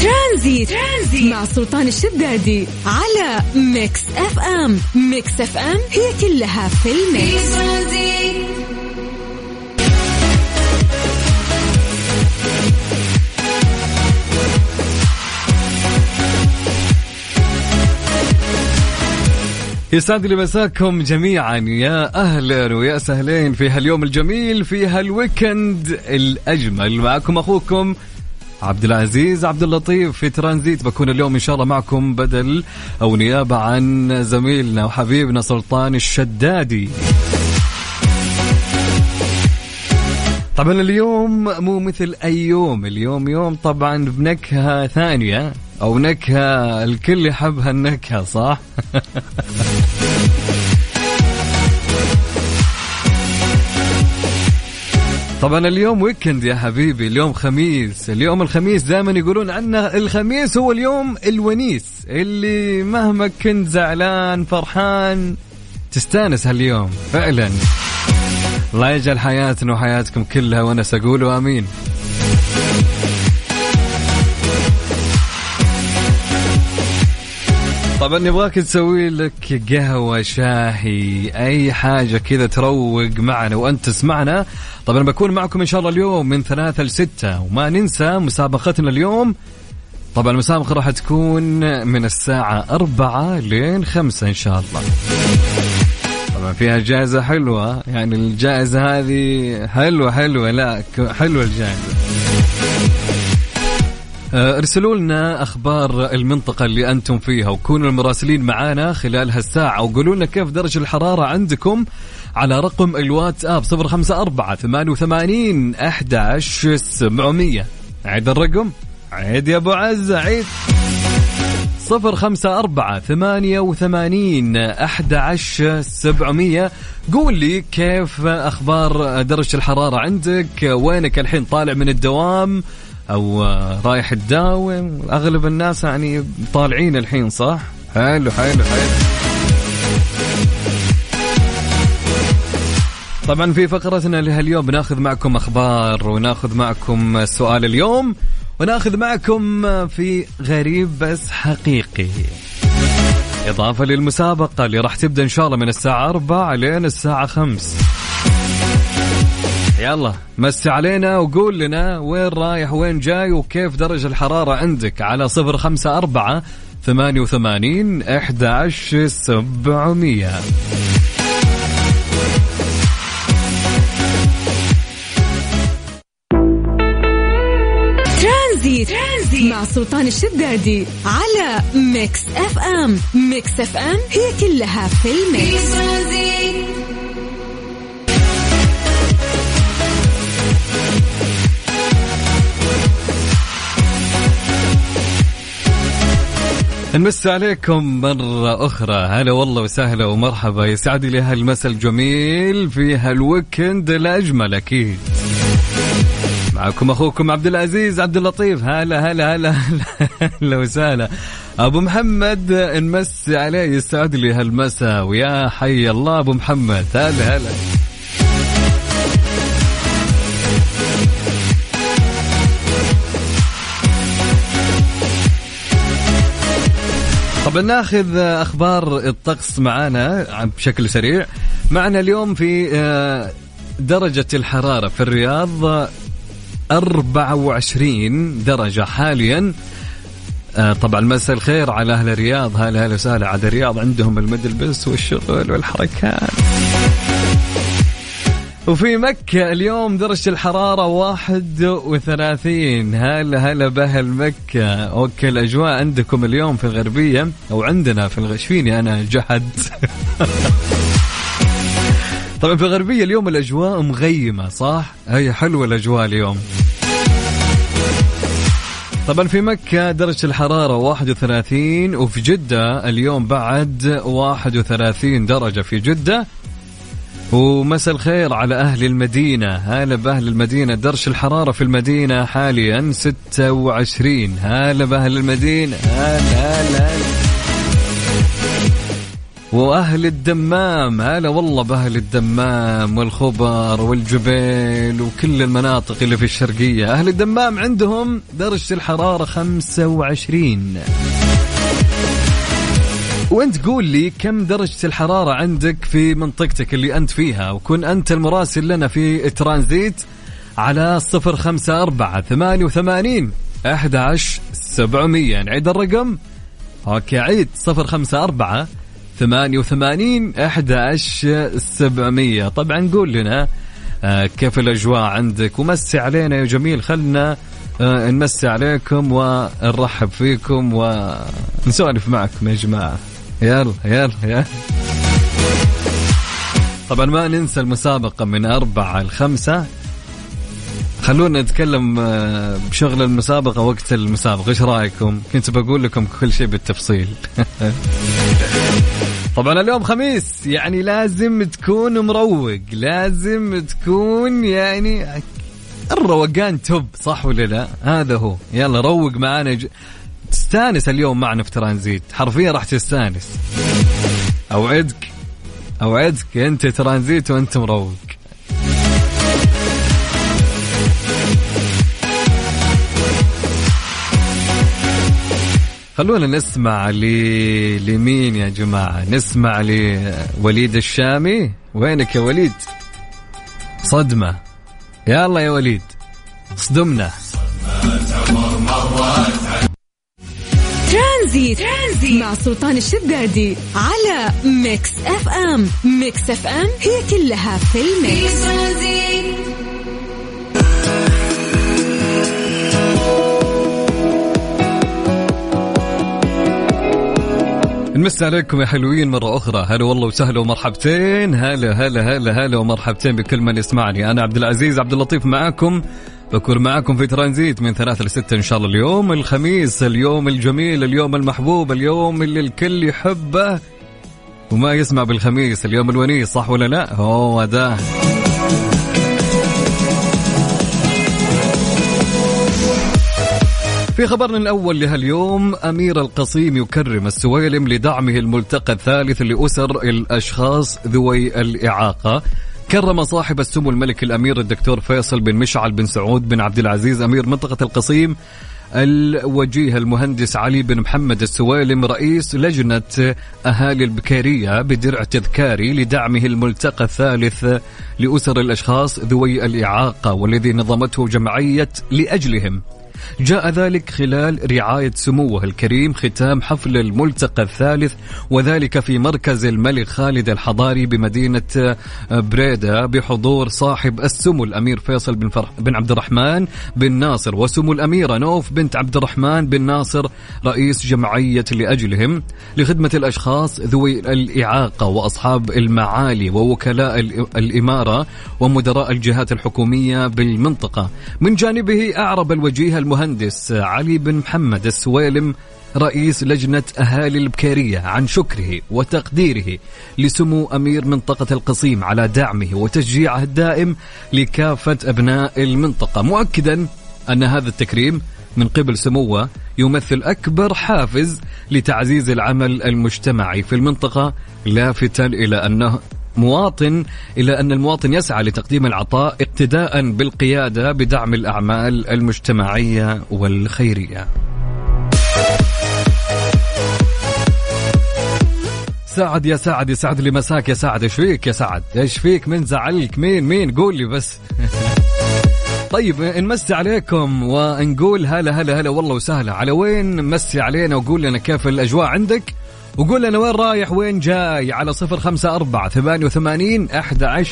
ترانزيت, ترانزيت مع سلطان الشدادي على Mix FM. Mix FM هي كلها في ال mix. يسعد لي مساكم جميعا. يا أهلا ويا سهلين في هاليوم الجميل في هال weekend الأجمل. معكم أخوكم عبد العزيز عبد اللطيف في ترانزيت. بكون اليوم إن شاء الله معكم بدل أو نيابة عن زميلنا وحبيبنا سلطان الشدادي. طبعا اليوم مو مثل أي يوم. اليوم يوم طبعا بنكهة ثانية أو نكهة الكل يحبها النكهة صح؟ طبعا اليوم ويكند يا حبيبي اليوم خميس. اليوم الخميس دائما يقولون عنه الخميس هو اليوم الونيس اللي مهما كنت زعلان فرحان تستانس هاليوم فعلا. الله يجعل حياتنا وحياتكم كلها وأنا سأقول آمين. طبعا نبغاك تسوي لك قهوة شاهي أي حاجة كذا تروق معنا وأنت تسمعنا. طبعا بكون معكم إن شاء الله اليوم من ثلاثة لستة. وما ننسى مسابقتنا اليوم. طبعا المسابقة راح تكون من الساعة أربعة لين خمسة إن شاء الله. طبعا فيها جائزة حلوة. يعني الجائزة هذه حلوة حلوة لا حلوة الجائزة. ارسلوا لنا أخبار المنطقة اللي أنتم فيها وكونوا المراسلين معانا خلال هالساعة وقولوا لنا كيف درجة الحرارة عندكم على رقم الواتساب 054 88 11 700 عيد الرقم؟ عيد يا أبو عزه عيد. صفر خمسة أربعة ثمانية وثمانين أحد عشر سبعمية. قول لي كيف أخبار درجة الحرارة عندك؟ وينك الحين طالع من الدوام؟ أو رايح تداوم أغلب الناس يعني طالعين الحين صح؟ حلو حلو حلو. طبعا في فقرتنا لهاليوم بناخذ معكم أخبار وناخذ معكم سؤال اليوم وناخذ معكم في غريب بس حقيقي. إضافة للمسابقة اللي راح تبدأ إن شاء الله من الساعة 4 لين الساعة 5 يلا. مسي علينا وقول لنا وين رايح وين جاي وكيف درجة الحرارة عندك على صفر خمسة أربعة ثمانية وثمانين إحدى عشر سبعمية مع سلطان الشدادي على Mix FM. Mix FM هي كلها في ال mix. نمسي عليكم مرة أخرى. هلا والله وسهلا ومرحبا. يسعد لي هالمساء الجميل في هالويكند الأجمل أكيد. معكم أخوكم عبد العزيز عبد اللطيف. هلا هلا هلا هلا, هلا وسهلا. أبو محمد نمسي عليه يسعد لي هالمساء. ويا حي الله أبو محمد. هلا هلا. طبعا ناخذ أخبار الطقس معانا بشكل سريع. معنا اليوم في آه، درجة الحرارة في الرياض 24 درجة حاليا. آه، طبعا مساء الخير على أهل الرياض هلا هلا وسهلا. عاد الرياض عندهم المدلبس والشغل والحركات. وفي مكة اليوم درجة الحرارة 31 هلا هلا بأهل مكة. أوكي الأجواء عندكم اليوم في الغربية أو عندنا في الغشفيني أنا جهد. طبعا في الغربية اليوم الأجواء مغيمة صح؟ هي حلوة الأجواء اليوم. طبعا في مكة درجة الحرارة 31 وفي جدة اليوم بعد 31 درجة في جدة. ومساء الخير على أهل المدينة. هلا بأهل المدينة. درجة الحرارة في المدينة حاليا 26 هلا بأهل المدينة. هلا هلا هلا. وأهل الدمام. هلا والله بأهل الدمام والخبر والجبيل وكل المناطق اللي في الشرقية. أهل الدمام عندهم درجه الحرارة 25 وانت قول لي كم درجة الحرارة عندك في منطقتك اللي أنت فيها؟ وكن أنت المراسل لنا في ترانزيت على صفر خمسة أربعة ثمانية وثمانين أحد عشر سبعمية. نعيد الرقم. أوكي عيد. صفر خمسة أربعة ثمانية وثمانين أحد عشر سبعمية. طبعا قول لنا آه، كيف الأجواء عندك؟ ومسي علينا يا جميل. خلنا آه، نمسي عليكم ونرحب فيكم ونسولف معكم يا جماعة. يلا يلا يلا. طبعا ما ننسى المسابقة من أربعة لخمسة خلونا نتكلم آه، بشغل المسابقة وقت المسابقة. إيش رأيكم؟ كنت بقول لكم كل شيء بالتفصيل. طبعا اليوم خميس يعني لازم تكون مروق لازم تكون يعني الروقان توب صح ولا لا؟ هذا هو. يلا روق معانا. تستانس اليوم معنا في ترانزيت. حرفيا راح تستانس. أوعدك. أوعدك. أنت ترانزيت وأنت مروق. خلونا نسمع ل... لمين يا جماعة؟ نسمع لوليد الشامي. وينك يا وليد؟ صدمة. يلا يا وليد. صدمنا. ترانزيت, ترانزيت. مع سلطان الشدادي على Mix FM. Mix FM هي كلها في ال mix. نمسي عليكم يا حلوين مرة أخرى. هلا والله وسهلا ومرحبتين. هلا هلا هلا هلا ومرحبتين بكل من يسمعني. أنا عبد العزيز عبد اللطيف معاكم. بكون معاكم في ترانزيت من ثلاثة لستة إن شاء الله. اليوم الخميس اليوم الجميل اليوم المحبوب اليوم اللي الكل يحبه. وما يسمع بالخميس اليوم الونيس صح ولا لا؟ هو ده. في خبرنا الأول لهاليوم أمير القصيم يكرم السويلم لدعمه الملتقى الثالث لأسر الأشخاص ذوي الإعاقة. كرم صاحب السمو الملك الأمير الدكتور فيصل بن مشعل بن سعود بن عبد العزيز أمير منطقة القصيم الوجيه المهندس علي بن محمد السويلم رئيس لجنة أهالي البكيرية بدرع تذكاري لدعمه الملتقى الثالث لأسر الأشخاص ذوي الإعاقة والذي نظمته جمعية لأجلهم. جاء ذلك خلال رعاية سموه الكريم ختام حفل الملتقى الثالث وذلك في مركز الملك خالد الحضاري بمدينة بريدة بحضور صاحب السمو الأمير فيصل بن, فرح بن عبد الرحمن بن ناصر وسمو الأميرة نوف بنت عبد الرحمن بن ناصر رئيس جمعية لأجلهم. لخدمة الأشخاص ذوي الإعاقة وأصحاب المعالي ووكلاء ال- الإمارة ومدراء الجهات الحكومية بالمنطقة. من جانبه أعرب الوجيه المهندس علي بن محمد السويلم رئيس لجنة أهالي البكيرية عن شكره وتقديره لسمو أمير منطقة القصيم على دعمه وتشجيعه الدائم لكافة أبناء المنطقة. مؤكدا أن هذا التكريم من قبل سموه يمثل أكبر حافز لتعزيز العمل المجتمعي في المنطقة لافتا إلى أنه مواطن إلى أن المواطن يسعى لتقديم العطاء اقتداء بالقيادة بدعم الأعمال المجتمعية والخيرية. سعد يا سعد يسعد لي مساك يا سعد إيش فيك؟ يا سعد إيش فيك؟ من زعلك؟ مين؟ مين؟ قول لي بس. طيب نمسي عليكم ونقول هلا هلا هلا والله وسهلا. على وين مسي علينا وقول لنا كيف الأجواء عندك؟ وقول لنا وين رايح وين جاي؟ على صفر خمسة أربعة ثمانية وثمانين أحد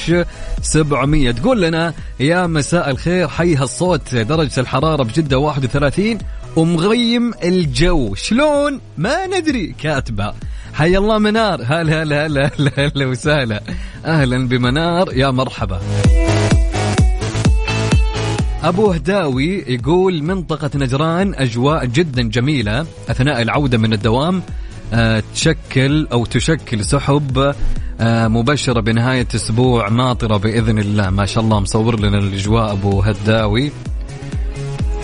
سبعمية. تقول لنا يا مساء الخير حي هالصوت. درجة الحرارة بجدة واحد وثلاثين. ومغيم الجو. شلون؟ ما ندري. كاتبة. حي الله منار. هلا هلا هلا هلا هلا وسهلا. أهلا بمنار. يا مرحبا. أبو هداوي يقول منطقة نجران أجواء جدا جميلة أثناء العودة من الدوام. تشكل أو تشكل سحب آه، مبشرة بنهاية أسبوع ماطرة بإذن الله. ما شاء الله مصور لنا الأجواء أبو هداوي.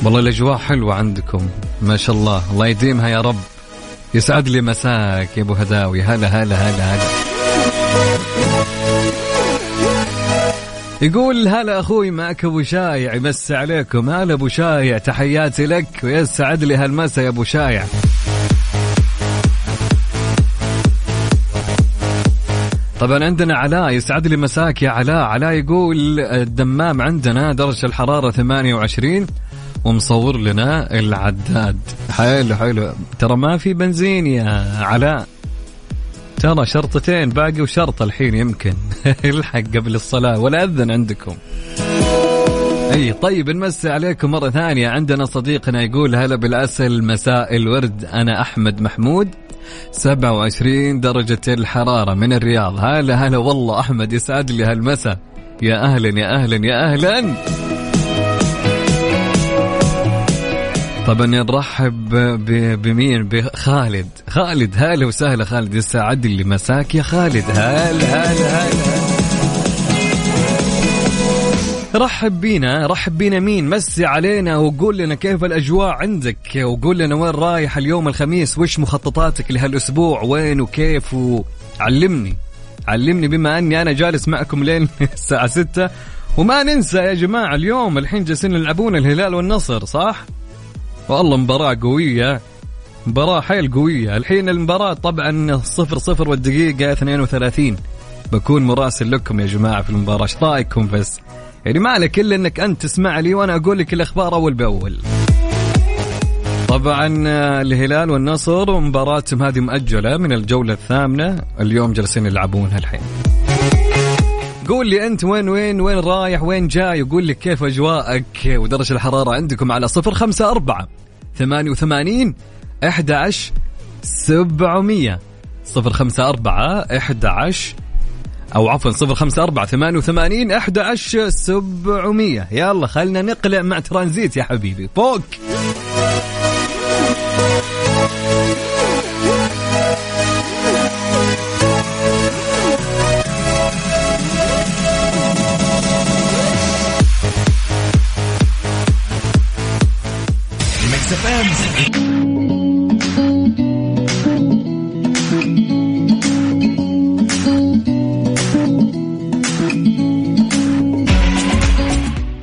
والله الأجواء حلوة عندكم. ما شاء الله. الله يديمها يا رب. يسعد لي مساك يا أبو هداوي. هلا هلا هلا هلا. يقول هلا أخوي معك أبو شايع. يمسي عليكم. هلا أبو شايع تحياتي لك. ويسعد لي هالمسا يا أبو شايع. طبعا عندنا علاء يسعد لي مساك يا علاء. علاء يقول الدمام عندنا درجة الحرارة 28 ومصور لنا العداد. حلو حلو. ترى ما في بنزين يا علاء. ترى شرطتين باقي وشرط الحين يمكن. الحق قبل الصلاة ولا أذن عندكم. أي طيب نمسي عليكم مرة ثانية. عندنا صديقنا يقول هلا بالعسل مساء الورد. أنا أحمد محمود. 27 درجة الحرارة من الرياض. هلا هلا والله أحمد يسعد لي هالمساء. يا أهلا يا أهلا يا أهلا. طبعا نرحب بمين؟ بخالد. خالد هلا وسهلا خالد. يسعد لي مساك يا خالد. هلا هلا هلا. رحب بينا رحب بينا مين؟ مسي علينا وقول لنا كيف الأجواء عندك؟ وقول لنا وين رايح اليوم الخميس؟ وش مخططاتك لهالأسبوع؟ وين وكيف؟ وعلمني علمني بما أني أنا جالس معكم لين الساعة ستة. وما ننسى يا جماعة اليوم الحين جالسين يلعبون الهلال والنصر صح؟ والله مباراة قوية مباراة حيل قوية. الحين المباراة طبعا صفر صفر والدقيقة 32 بكون مراسل لكم يا جماعة في المباراة. إيش رأيكم بس يعني ما عليك إلا إنك أنت تسمع لي وأنا أقول لك الأخبار أول بأول. طبعا آه، الهلال والنصر مباراتهم هذه مؤجلة من الجولة الثامنة اليوم جالسين يلعبونها الحين قول لي أنت وين وين وين رايح وين جاي؟ وقول لي كيف أجواءك ودرجة الحرارة عندكم على صفر خمسة أربعة ثمانية وثمانين أحد عشر سبعمية. صفر خمسة أربعة أحد عشر أو عفوا صفر خمسة أربعة ثمانية وثمانين أحد عشر سبعمية. يلا خلنا نقلع مع ترانزيت يا حبيبي. فوق.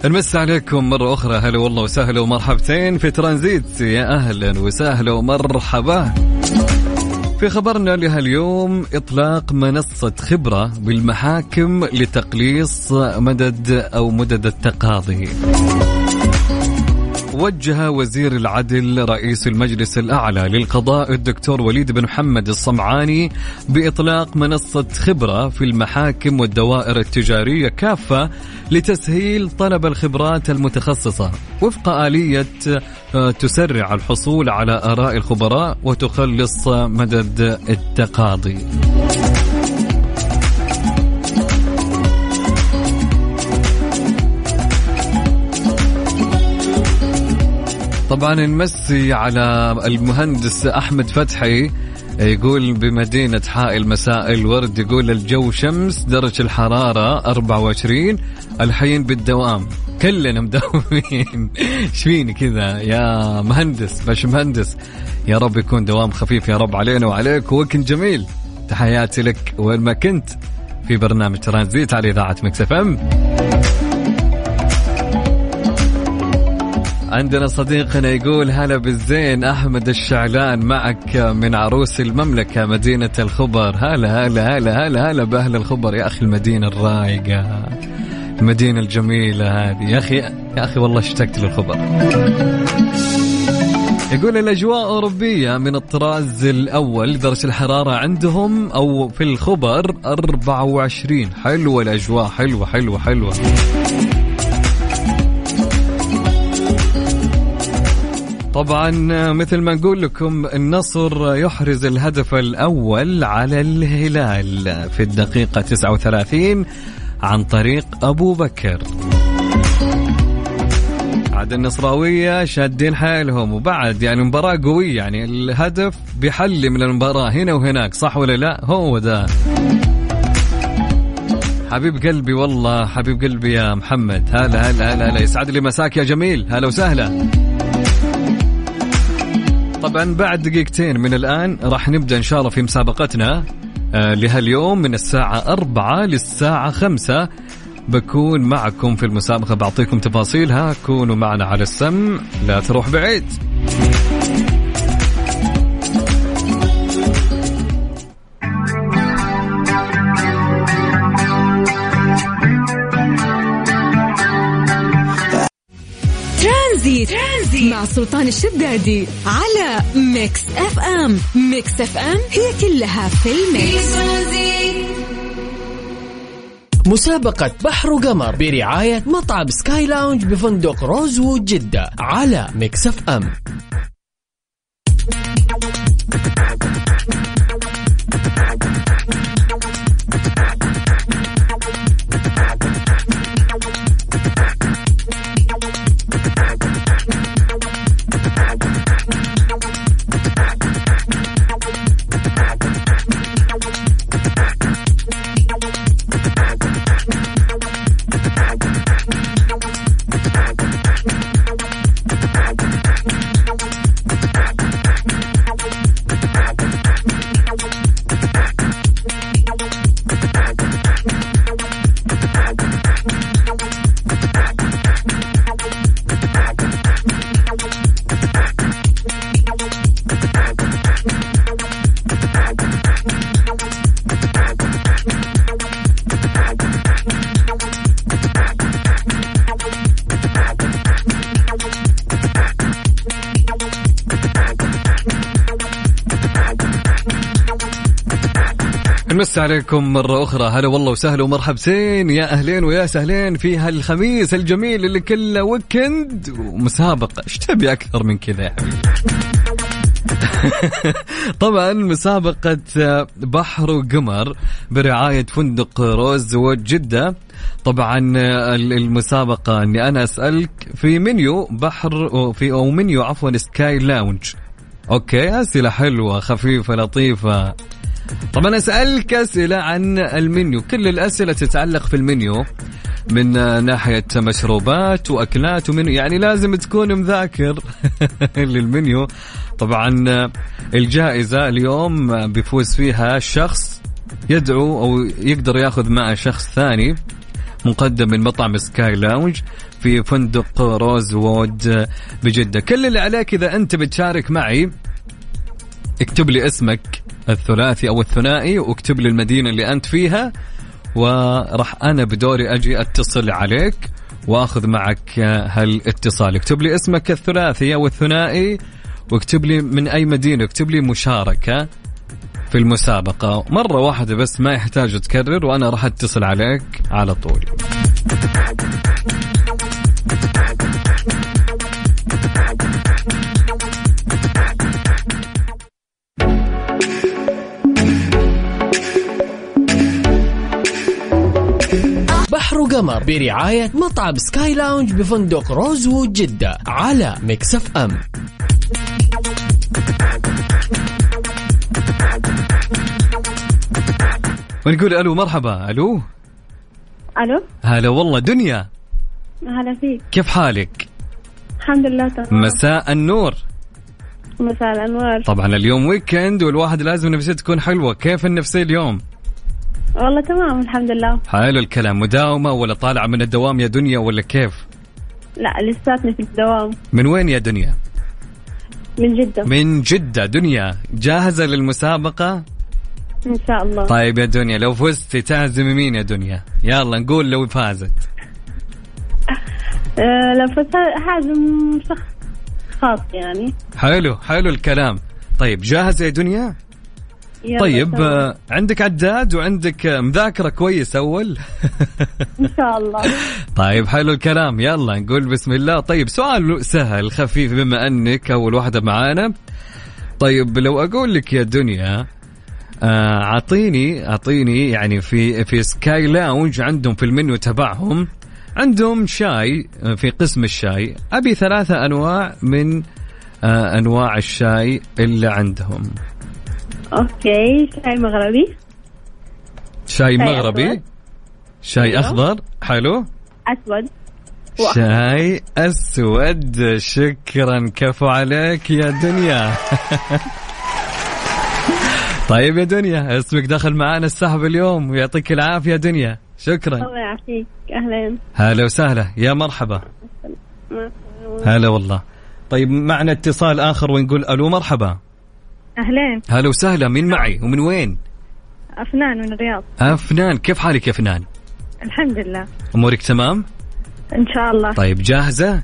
نمس عليكم مرة أخرى. هلا والله وسهلا ومرحبتين في ترانزيت. يا أهلا وسهلا ومرحبا. في خبرنا لهاليوم إطلاق منصة خبرة بالمحاكم لتقليص مدد أو مدد التقاضي. وجه وزير العدل رئيس المجلس الأعلى للقضاء الدكتور وليد بن محمد الصمعاني بإطلاق منصة خبرة في المحاكم والدوائر التجارية كافة لتسهيل طلب الخبرات المتخصصة وفق آلية آه، تسرع الحصول على آراء الخبراء وتخلص مدد التقاضي. طبعا نمسي على المهندس أحمد فتحي يقول بمدينة حائل مساء الورد يقول الجو شمس درجة الحرارة 24 الحين بالدوام كلنا مداومين. إيش فيني كذا؟ يا مهندس باش مهندس يا رب يكون دوام خفيف يا رب علينا وعليك. وكن جميل تحياتي لك وين ما كنت في برنامج ترانزيت على إذاعة Mix FM. عندنا صديقنا يقول هلا بالزين أحمد الشعلان معك من عروس المملكة مدينة الخبر. هلا هلا هلا هلا هلا بأهل الخبر يا أخي المدينة الرايقة المدينة الجميلة هذه. يا أخي يا أخي والله اشتقت للخبر. يقول الأجواء أوروبية من الطراز الأول درجة الحرارة عندهم أو في الخبر 24 حلوة الأجواء حلوة حلوة حلوة. طبعا مثل ما نقول لكم النصر يحرز الهدف الأول على الهلال في الدقيقة 39 عن طريق أبو بكر. عاد النصراوية شادين حيلهم وبعد يعني مباراة قوية يعني الهدف بيحلي من المباراة هنا وهناك صح ولا لا؟ هو ده. حبيب قلبي والله حبيب قلبي يا محمد. هلا هلا هلا هلا. يسعد لي مساك يا جميل. هلا وسهلا. طبعا بعد دقيقتين من الآن راح نبدأ إن شاء الله في مسابقتنا. آه، لهاليوم من الساعة أربعة للساعة خمسة بكون معكم في المسابقة. بعطيكم تفاصيلها كونوا معنا على السمع لا تروح بعيد. ترانزيت, ترانزيت مع سلطان الشدادي على Mix FM. Mix FM هي كلها في ال mix. مسابقة بحر وقمر برعاية مطعم Sky Lounge بفندق Rosewood جدة على Mix FM. نمسي عليكم مرة أخرى. هلا والله وسهلا ومرحبتين. يا أهلين ويا سهلين في هالخميس الجميل اللي كله weekend ومسابقة. إيش تبي أكثر من كذا حبيبي طبعا مسابقة بحر وقمر برعاية فندق Rosewood جدة طبعا المسابقة أني أنا أسألك في منيو بحر في أو منيو عفوا Sky Lounge. okay أسئلة حلوة خفيفة لطيفة. طبعا أسألك أسئلة عن المنيو. كل الأسئلة تتعلق في المنيو من ناحية مشروبات وأكلات ومنيو. يعني لازم تكون مذاكر للمنيو. طبعا الجائزة اليوم بيفوز فيها شخص يدعو أو يقدر يأخذ معه شخص ثاني مقدم من مطعم Sky Lounge في فندق Rosewood بجدة. كل اللي عليك إذا أنت بتشارك معي اكتب لي اسمك الثلاثي أو الثنائي واكتب لي المدينة اللي أنت فيها وراح أنا بدوري أجي أتصل عليك وأخذ معك هالاتصال. اكتب لي اسمك الثلاثي أو الثنائي واكتب لي من أي مدينة اكتب لي مشاركة في المسابقة. مرة واحدة بس ما يحتاج تكرر وأنا راح أتصل عليك على طول. وقمر برعاية مطعم Sky Lounge بفندق Rosewood جدة على Mix FM. ونقول ألو مرحبا. ألو؟ ألو؟ هلا والله دنيا. هلا فيك. كيف حالك؟ الحمد لله تمام. مساء النور. مساء الأنوار. طبعا اليوم weekend والواحد لازم نفسيته تكون حلوة. كيف النفسية اليوم؟ والله تمام الحمد لله. حلو الكلام. مداومة ولا طالعة من الدوام يا دنيا ولا كيف؟ لا لساتني في الدوام. من وين يا دنيا؟ من جدة. من جدة. دنيا جاهزة للمسابقة؟ إن شاء الله. طيب يا دنيا لو فزتي تعزمي مين يا دنيا؟ يلا نقول لو فازت. آه لفت حازم شخص خاص يعني. حلو حلو الكلام. طيب جاهزة يا دنيا؟ طيب تمام. آه، عندك عداد وعندك آه، مذاكرة كويس أول؟ إن شاء الله. طيب حلو الكلام. يلا نقول بسم الله. طيب سؤال سهل خفيف بما أنك أول واحدة معانا. طيب لو أقول لك يا دنيا آه، أعطيني أعطيني يعني في في سكاي لاونج عندهم في المنيو تبعهم عندهم شاي في قسم الشاي. أبي ثلاثة أنواع من آه، أنواع الشاي اللي عندهم. أوكي شاي مغربي. شاي مغربي؟ أسود. شاي. أخضر؟ حلو. أسود. شاي أسود. شكرا كفو عليك يا دنيا. طيب يا دنيا اسمك دخل معانا السحب اليوم ويعطيك العافية دنيا. شكرا. الله يعافيك. أهلا. هلا وسهلا. يا مرحبا. هلا والله. طيب معنا اتصال آخر ونقول ألو مرحبا. أهلين. هلا وسهلا مين معي ومن وين؟ أفنان من الرياض. أفنان كيف حالك يا أفنان؟ الحمد لله. أمورك تمام؟ إن شاء الله. طيب جاهزة؟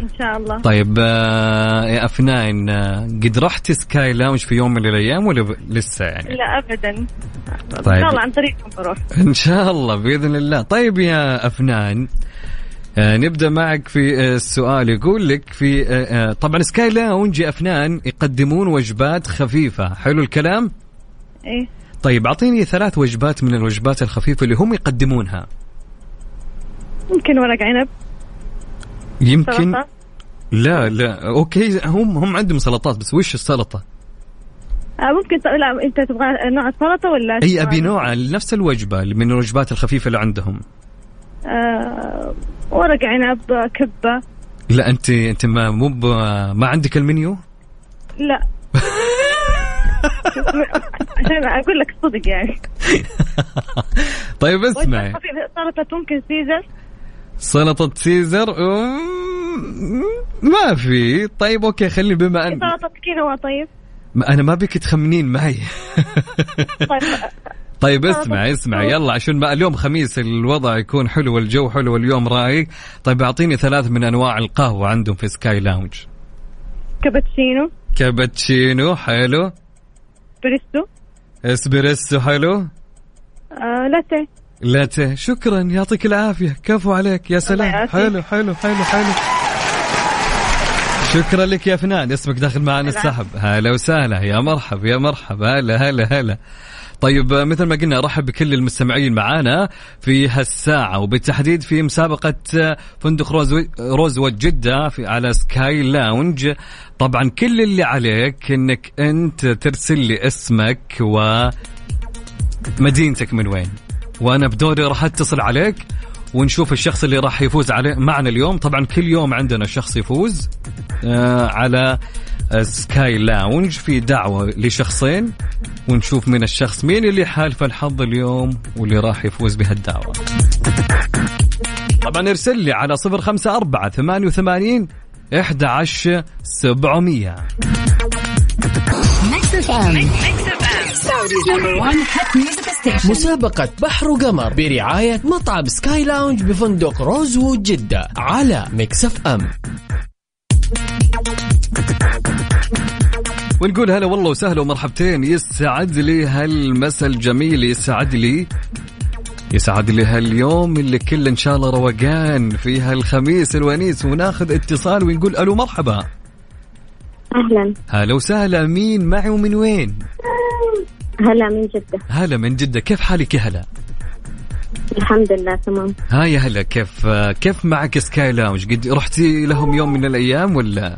إن شاء الله. طيب آه، يا أفنان آه، قد رحت سكاي لاونج في يوم من الأيام ولا ب... لسه يعني؟ لا ابدا. إن طيب. شاء الله عن طريقكم بروح. إن شاء الله بإذن الله. طيب يا أفنان آه نبدأ معك في آه السؤال. يقول لك في آه آه طبعا سكاي لاونج أفنان يقدمون وجبات خفيفة. حلو الكلام؟ إيه. طيب أعطيني ثلاث وجبات من الوجبات الخفيفة اللي هم يقدمونها. ممكن ورق عنب. يمكن؟ سلطة. لا لا. okay هم هم عندهم سلطات بس وش السلطة؟ آه ممكن. لا أنت تبغى نوع السلطة ولا إي أبي نوع نفس الوجبة من الوجبات الخفيفة اللي عندهم. آه ورق عنب كبة. لا أنت أنت ما مو ما عندك المنيو؟ لا. عشان أقول لك الصدق يعني. طيب اسمعي. سلطه ممكن Caesar؟ سلطة Caesar ما في. طيب okay خلي بما ان سلطه كينوا طيب. ما- أنا ما بيك تخمنين معي. طيب طيب اسمع اسمع. يلا عشان ما اليوم خميس الوضع يكون حلو والجو حلو واليوم رايق طيب أعطيني ثلاث من أنواع القهوة عندهم في سكاي لاونج كابتشينو. كابتشينو حلو. بريستو اسبريسو حلو. آه لاتيه. لاتيه. شكرا يعطيك العافية. كفو عليك يا سلام. حلو حلو حلو حلو. شكرا لك يا أفنان. اسمك داخل معنا السحب. هلا وسهلا. يا مرحب يا مرحب. هلا هلا هلا. طيب مثل ما قلنا رحب بكل المستمعين معانا في هالساعة وبالتحديد في مسابقة فندق روز روزوود جدة في على سكاي لاونج. طبعا كل اللي عليك إنك أنت ترسل لي اسمك و مدينتك من وين. وأنا بدوري راح أتصل عليك. ونشوف الشخص اللي راح يفوز عليه معنا اليوم. طبعا كل يوم عندنا شخص يفوز آه على سكاي لاونج في دعوة لشخصين. ونشوف من الشخص مين اللي حالف الحظ اليوم واللي راح يفوز بهالدعوة. طبعا ارسل لي على صفر خمسة أربعة ثمانية وثمانين إحدى عشر سبعمية. مسابقة بحر وقمر برعاية مطعم سكاي لاونج بفندق روزوود جدة على Mix FM ونقول هلا والله وسهلا ومرحبتين. يسعد لي هالمسا الجميل يسعد لي يسعد لي هاليوم اللي كله إن شاء الله روقان في هالخميس الونيس. وناخذ اتصال ونقول ألو مرحبا. أهلا. هلا وسهلا مين معي ومن وين؟ هلا من جدة. هلا من جدة. كيف حالك يا هلا؟ الحمد لله تمام. ها يا هلا كيف كيف معك سكاي لاونج؟ قد رحتي لهم يوم من الأيام ولا؟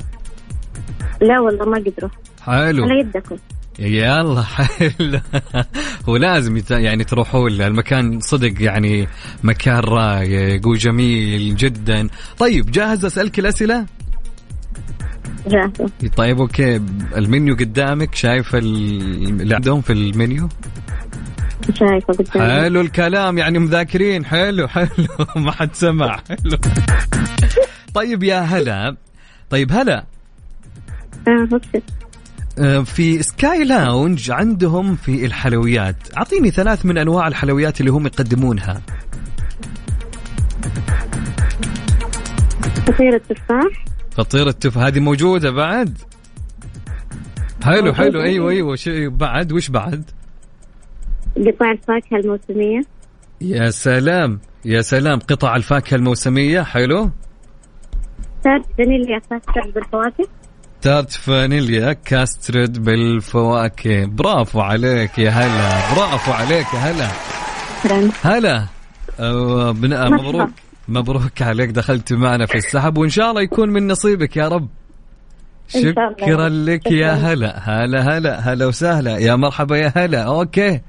لا والله ما قدروا حلو. على يدكم. يلا حلو. هو لازم يت- يعني تروحوا له. المكان صدق يعني مكان رايق وجميل جدا. طيب جاهز أسألك الأسئلة؟ جاهزه طيب أوكي. المنيو قدامك شايف ال- اللي عندهم في المنيو؟ شايفه قدامي. حلو الكلام يعني مذاكرين. حلو حلو. ما حد سمع. حلو. طيب يا هلا. طيب هلا. آه وصل آه، في سكاي لاونج عندهم في الحلويات. أعطيني ثلاث من أنواع الحلويات اللي هم يقدمونها. فطيرة تفاح فطيرة التفاح هذه موجودة بعد. حلو. حلو. أيوه أيوه. شيء بعد؟ وش بعد؟ قطع الفاكهة الموسمية. يا سلام يا سلام. قطع الفاكهة الموسمية حلو. تارت فانيليا كاسترد بالفواكه. تارت فانيليا كاسترد بالفواكه. برافو عليك يا هلا. برافو عليك يا هلا. هلا. مبروك. مبروك عليك دخلت معنا في السحب وإن شاء الله يكون من نصيبك يا رب. إن شاء الله. شكرا لك يا. هلا هلا هلا هلا وسهلا. يا مرحبا يا هلا. okay.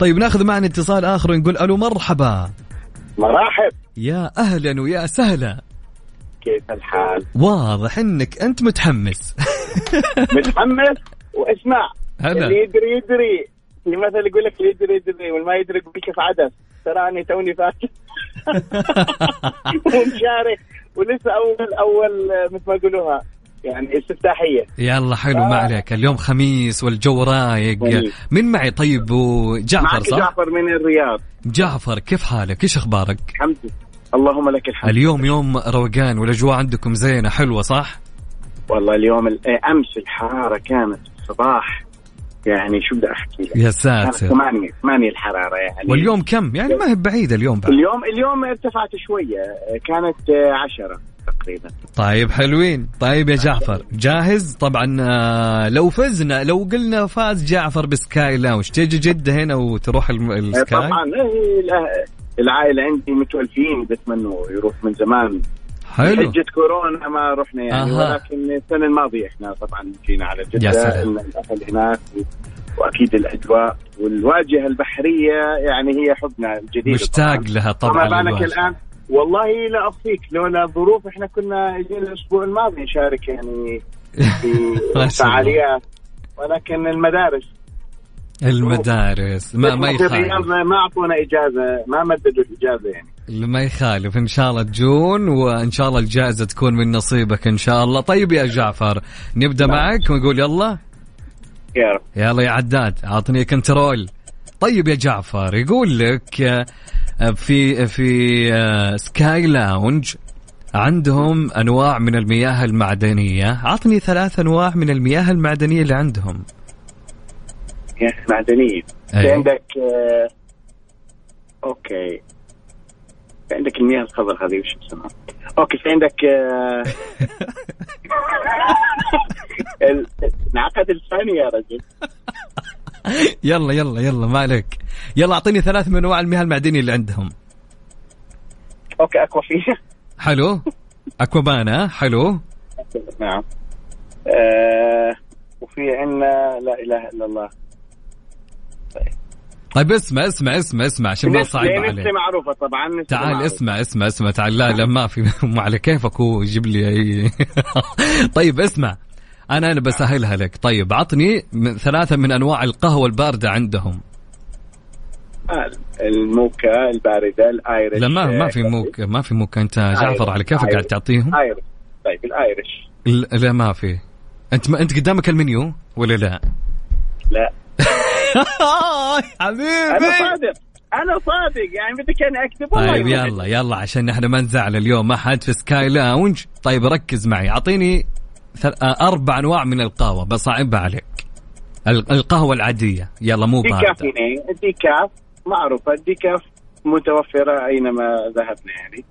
طيب ناخذ معنا اتصال آخر ونقول ألو مرحبا. مرحب. يا أهلا ويا سهلا. كيف الحال؟ واضح إنك أنت متحمس. متحمس؟ واسمع هلا. اللي يدري يدري. في مثل يقول لك اللي يدري يدري والما يدري يقول كيف عدس. تراني توني فاكر. ومشارك ولسه اول أول آه، مثل ما يقولوها يعني استفتاحية. يلا حلو ما عليك. اليوم خميس والجو رايق. جميل. من معي؟ طيب وجعفر صح؟ جعفر من الرياض. جعفر كيف حالك؟ إيش أخبارك؟ الحمد لله. اللهم لك الحمد. اليوم يوم روقان والأجواء عندكم زينة حلوة صح؟ والله اليوم ال- آه، أمس الحراره كانت الصباح يعني شو بدي أحكي لك؟ يا ساتر. ثمانية ثمانية الحرارة يعني. واليوم كم؟ يعني ما هي بعيدة اليوم بعد. اليوم اليوم ارتفعت شوية. آه، كانت آه، عشرة تقريبا. طيب حلوين. طيب يا جعفر. جاهز؟ طبعا آه، لو فزنا لو قلنا فاز جعفر بسكاي لاونج تيجي جدة هنا وتروح آه، السكاي؟ طبعا. الأه- العائلة عندي متولفين بتمنوا يروح من زمان. حلو حجة كورونا ما رحنا يعني أها. ولكن السنة الماضية إحنا طبعا جينا على جدة يا سلام. الأهل هناك و- وأكيد الأجواء والواجهة البحرية يعني هي حبنا الجديد مشتاق لها طبعا فما بالك. الآن والله لا أخفيك لولا الظروف إحنا كنا جينا الأسبوع الماضي نشارك يعني ما في. فعاليات ولكن المدارس المدارس. ما ما يخالف. ما أعطونا إجازة ما مددوا الإجازة يعني. ما يخالف. إن شاء الله تجون وإن شاء الله الجائزة تكون من نصيبك إن شاء الله. طيب يا جعفر نبدأ معك ونقول يلا. يا رب. يلا يا إعداد أعطني control. طيب يا جعفر يقول لك آه، في في آه، سكاي لاونج عندهم أنواع من المياه المعدنية. عطني ثلاث أنواع من المياه المعدنية اللي عندهم. معدنيه في أي. عندك آه، okay. في عندك المياه الخضراء هذه وش اسمها؟ okay في عندك آه، انعقد لساني يا رجل. يلا يلا يلا ما عليك. يلا أعطيني ثلاث من انواع المياه المعدنية اللي عندهم. okay أكوا فيه حلو. Acqua Panna حلو. نعم. آه وفي عندنا لا إله إلا الله. طيب. اسمع اسمع اسمع اسمع عشان ما صعب عليك. معروفة طبعا تعال معروفة. اسمع اسمع اسمع تعال لا لا ما في. مو على كيفك هو يجيب لي أي؟ طيب اسمع. أنا أنا بسهلها لك. طيب عطني من ثلاثة من أنواع القهوة الباردة عندهم. آه، الموكا الباردة الآيرش. لا ما ما في آه، موك ما في موك أنت جعفر على كيفك قاعد تعطيهم؟ آيرش. طيب ال Irish. لا لا، ما في. أنت ما أنت قدامك المنيو ولا لا؟ لا. أنا حبيبي صادق. أنا صادق. يعني بدك أنا أكتب. والله طيب يلا يلا عشان إحنا ما نزعل اليوم أحد في سكاي لاونج طيب ركز معي. أعطيني آه، أربع أنواع من القهوة بصعبها عليك. ال- القهوة العادية. يلا مو باردة. ال decaf معروفة. ال decaf متوفرة أينما ذهبنا يعني.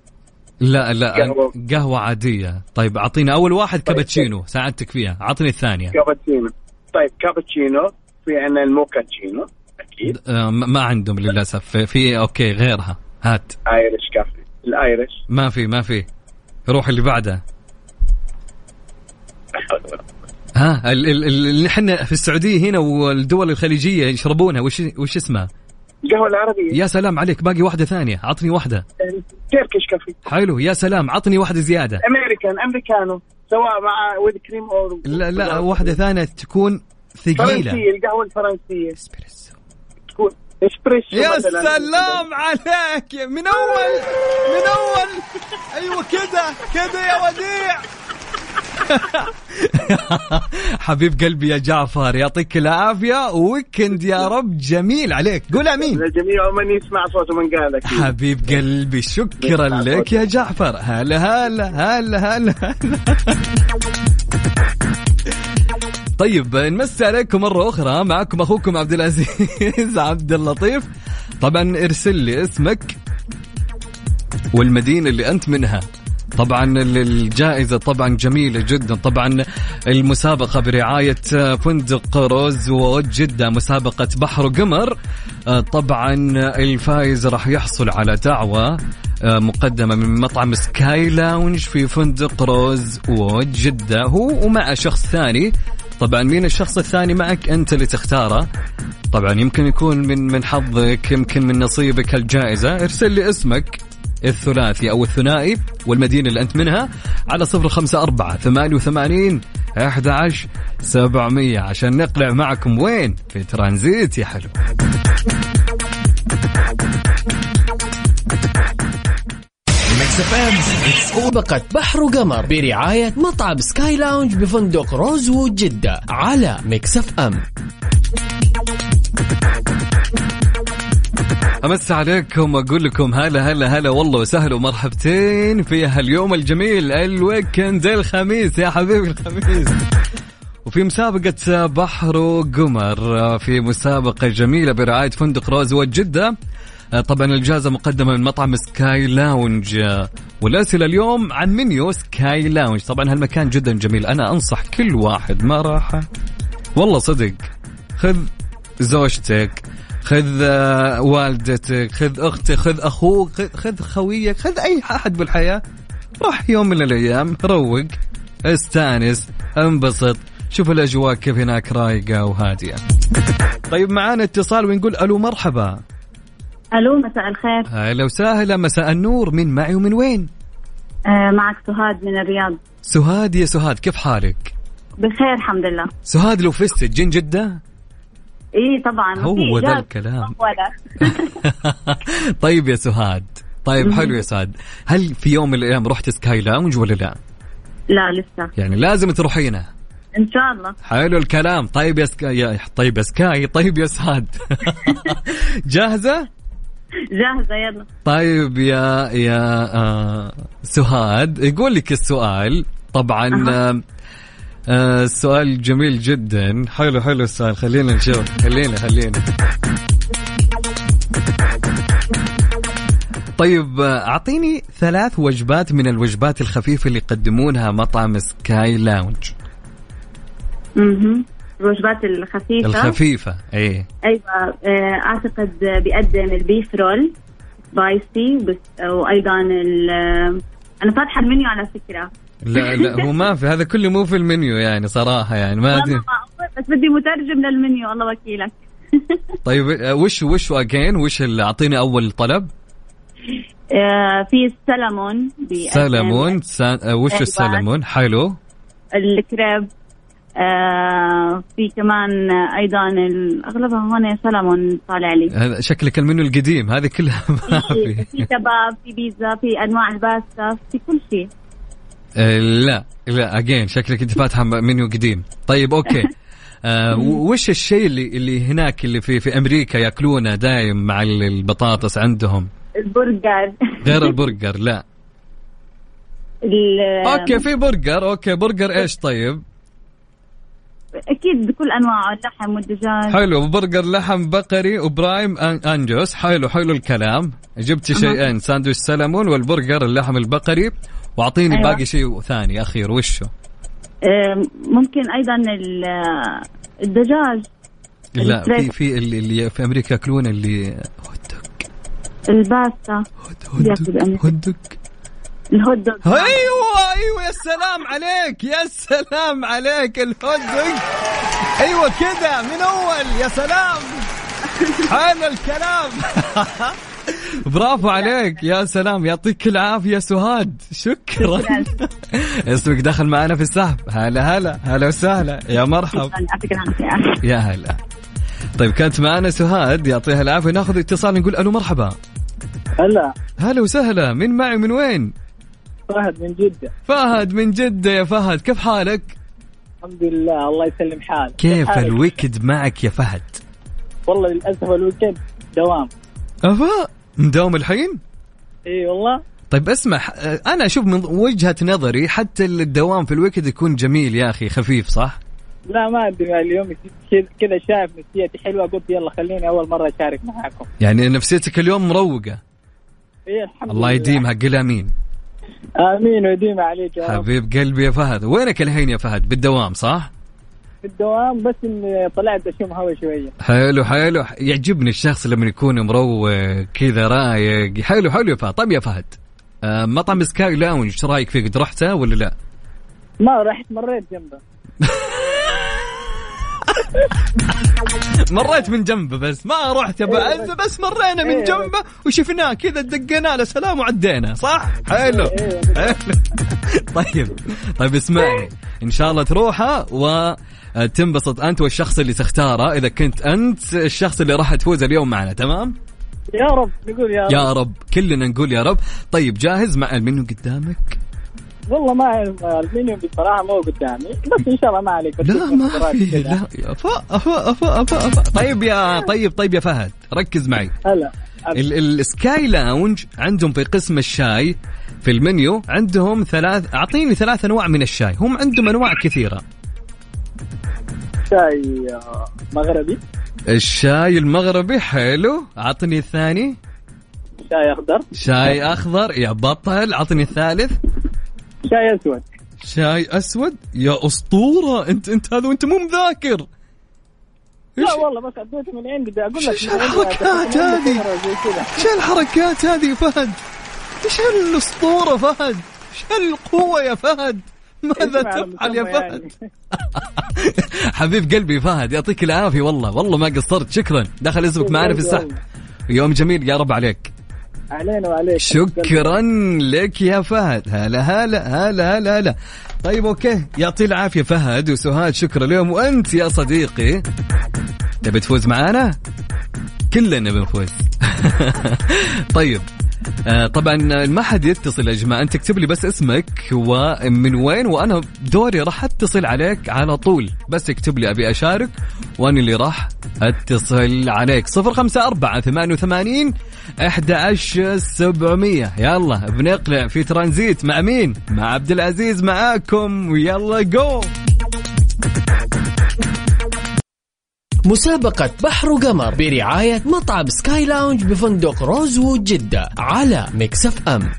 لا لا قهوة. قهوة عادية. طيب اعطينا أول واحد طيب. كابتشينو ساعدتك فيها. اعطني الثانية. كابتشينو. طيب كابتشينو. في عندنا ال mochaccino أكيد. آه، ما عندهم للأسف. في- okay غيرها. هات. Irish coffee ال Irish. ما في ما في. روح اللي بعده. لا حول ولا قوة. ها ال- ال- ال- اللي إحنا في السعودية هنا والدول الخليجية يشربونها وش وش اسمها؟ القهوه العربية. يا سلام عليك باقي واحدة ثانية. عطني واحدة. Turkish coffee. حلو. يا سلام عطني واحدة زيادة. American americano سواء مع with cream أو لا لا واحدة ثانية تكون ثقيلة. فرنسية القهوة الفرنسية. اسبريسو. تكون اسبريسو يا. سلام عليك. من اول من اول أيوه كذا كذا يا وديع. حبيب قلبي يا جعفر يعطيك العافية. weekend يا رب جميل عليك. قول أمين. لجميع من يسمع صوته من قالك حبيب قلبي شكرا لك يا جعفر. هلا هلا هلا هلا هلا. طيب نمسي عليكم مرة أخرى معكم أخوكم عبد العزيز عبد اللطيف. طبعا ارسل لي اسمك والمدينة اللي أنت منها. طبعا الجائزة طبعا جميلة جدا. طبعا المسابقة برعاية فندق روزوود جدة مسابقة بحر وقمر. طبعا الفائز راح يحصل على دعوة آه، مقدمة من مطعم Sky Lounge في فندق Rosewood جدة. هو ومع شخص ثاني طبعا مين الشخص الثاني معك أنت اللي تختاره؟ طبعا يمكن يكون من من حظك يمكن من نصيبك الجائزة. ارسل لي اسمك الثلاثي أو الثنائي والمدينة اللي أنت منها على صفر خمسة أربعة ثمانية وثمانين أحد عشر سبعمية عشان نقلع معكم وين؟ في ترانزيت يا حلو. مسابقة بحر وقمر برعاية مطعم Sky Lounge بفندق Rosewood جدة على Mix FM أمسي عليكم واقول لكم هلا هلا هلا والله وسهلا ومرحبتين في هاليوم الجميل ال weekend الخميس يا حبيبي الخميس. وفي مسابقة بحر وقمر في مسابقة جميلة برعاية فندق Rosewood جدة. طبعا الجائزة مقدمة من مطعم Sky Lounge والأسئلة اليوم عن menu Sky Lounge. طبعا هالمكان جدا جميل. أنا أنصح كل واحد ما راح والله صدق خذ زوجتك خذ آه، والدتك خذ أختك خذ أخوك خذ- خذ خويك خذ أي أحد بالحياة. روح يوم من الأيام روق استأنس انبسط شوف الأجواء كيف هناك رايقة وهادية. طيب معانا اتصال ونقول ألو مرحبا. ألو مساء الخير. هلا وسهلا مساء النور. من معي ومن وين؟ آه معك سهاد من الرياض. سهاد يا سهاد كيف حالك؟ بخير الحمد لله. سهاد لو فزت جن جدة؟ اي طبعا. هو ذا الكلام. طيب يا سهاد. طيب حلو يا سهاد. هل في يوم من الأيام رحت Sky Lounge ولا لا؟ لا لسه. يعني لازم تروحينه. إن شاء الله. حلو الكلام. طيب يا سكاي يا طيب يا سكاي طيب يا سهاد جاهزة؟ جاهزة يلا. طيب يا يا آه سهاد يقول لك السؤال طبعا آه آه السؤال جميل جدا. حلو حلو السؤال. خلينا نشوف. خلينا خلينا. طيب آه، أعطيني ثلاث وجبات من الوجبات الخفيفة اللي يقدمونها مطعم Sky Lounge. أها الوجبات الخفيفة. الخفيفة إيه. أيوه آه، أعتقد بيقدم ال beef roll spicy بس وأيضا آه، أنا فاتحة المنيو على فكرة. لا لا هو ما في هذا كله مو في المنيو يعني صراحة يعني ما أقول، بس بدي مترجم للمنيو الله وكيلك. طيب آه، وش وش اجين وش اللي أعطيني أول طلب؟ في السلمون سلمون وش أيوة. السلمون؟ حلو. الكريب. آه في كمان أيضا أغلبها هون سلمون طالع لي. شكلك المنيو القديم هذه كلها ما في في. كباب في بيتزا في أنواع الباستا في كل شيء. آه، لا لا اجين شكلك أنت فاتحة منيو قديم. طيب أوكي. آه وش الشيء اللي اللي هناك اللي في في أمريكا يأكلونه دايم مع ال- البطاطس عندهم؟ البرجر. غير البرجر لا. okay في burger okay burger إيش طيب؟ أكيد بكل انواعه اللحم والدجاج. حلو برجر لحم بقري و prime Angus. حلو حلو الكلام. جبت شيئين ساندويش salmon وال burger اللحم البقري. واعطيني أيوة. باقي شيء ثاني أخير وشه ممكن أيضا ال- الدجاج. لا في. في اللي, اللي في أمريكا ياكلون اللي هوت الباستا. هوت- هوت الهوت دوغ. أيوه أيوه يا سلام عليك يا سلام عليك ال hot dog أيوه كذا من أول يا سلام. حلو الكلام. برافو عليك يا سلام. يعطيك العافية سهاد. شكرا. اسمك دخل معنا في السحب. هلا هلا هلا وسهلا. يا مرحب يعطيك العافية. يا هلا. طيب كانت معنا سهاد. يعطيها العافية. ناخذ اتصال نقول ألو مرحبا. هلا. هلا وسهلا. من معي من وين؟ فهد من جدة. فهد من جدة يا فهد كيف حالك؟ الحمد لله الله يسلم حالك. كيف حالك؟ ال weekend معك يا فهد؟ والله للأسف ال weekend دوام. أفا مداوم الحين؟ إي والله. طيب اسمع أنا أشوف من وجهة نظري حتى الدوام في الويكد يكون جميل يا أخي خفيف صح؟ لا ما أدري اليوم كذا- شايف نفسيتي حلوة قلت يلا خليني أول مرة أشارك معاكم. يعني نفسيتك اليوم مروقة؟ إي الحمد الله لله. يديمها قل آمين. آمين ويديم عليك يا رب. حبيب قلبي يا فهد. وينك الحين يا فهد؟ بالدوام صح؟ في الدوام بس إني طلعت أشم هوا شوية. حلو حلو. يعجبني الشخص لما يكون مروق كذا رايق. حلو حلو يا فهد. طيب يا فهد آه، مطعم سكاي لاونج إيش رأيك فيه؟ قد رحته ولا لا؟ ما رحت مريت جنبه. مريت من جنبه بس ما رحت يا بعز بس مرينا من إيه. جنبه وشفناه كذا دقينا له سلام وعدينا صح؟ حلو إيه. حلو طيب طيب اسمعني إن شاء الله تروحها وتنبسط أنت والشخص اللي تختاره إذا كنت أنت الشخص اللي راح تفوز اليوم معنا تمام؟ يا رب نقول يا رب يا رب كلنا نقول يا رب طيب جاهز مع المنيو قدامك؟ والله ما أعرف المنيو بصراحة مو قدامي بس إن شاء الله ما عليك. لا ما في. لا يا فا أفا أفا أفا أفا. طيب يا طيب طيب يا فهد ركز معي. هلا ال- ال Sky Lounge عندهم في قسم الشاي في المنيو عندهم ثلاث أعطيني ثلاث أنواع من الشاي هم عندهم أنواع كثيرة. شاي آه، مغربي. الشاي المغربي حلو. أعطني الثاني. شاي أخضر. شاي أخضر يا بطل. أعطني الثالث. شاي أسود شاي أسود يا أسطورة أنت أنت هذا وأنت مو مذاكر لا والله بس اديته من عندي أقول لك عندي الحركات هذه؟ إيش الحركات هذه فهد؟ إيش الأسطورة فهد؟ إيش القوة يا فهد؟ ماذا تفعل يا مسمى فهد؟ يعني. حبيب قلبي فهد يعطيك العافية والله والله ما قصرت شكرا دخل اسمك معنا في السحب يوم جميل يا رب عليك علينا وعليك شكرا لك يا فهد. هلا هلا هلا هلا هلا. طيب أوكي. يعطي العافية فهد وسهاد شكرا لهم. وأنت يا صديقي تبي تفوز معانا؟ كلنا بنفوز. طيب طبعا ما حد يتصل يا جماعة أنت اكتب لي بس اسمك ومن وين وأنا دوري راح أتصل عليك على طول. بس اكتب لي أبي أشارك وأنا اللي راح أتصل عليك. 054 88 11700 يلا بنقلع في ترانزيت مع مين؟ مع عبد العزيز معاكم. ويلا جو! مسابقة بحر وقمر برعاية مطعم Sky Lounge بفندق Rosewood جدة على Mix FM.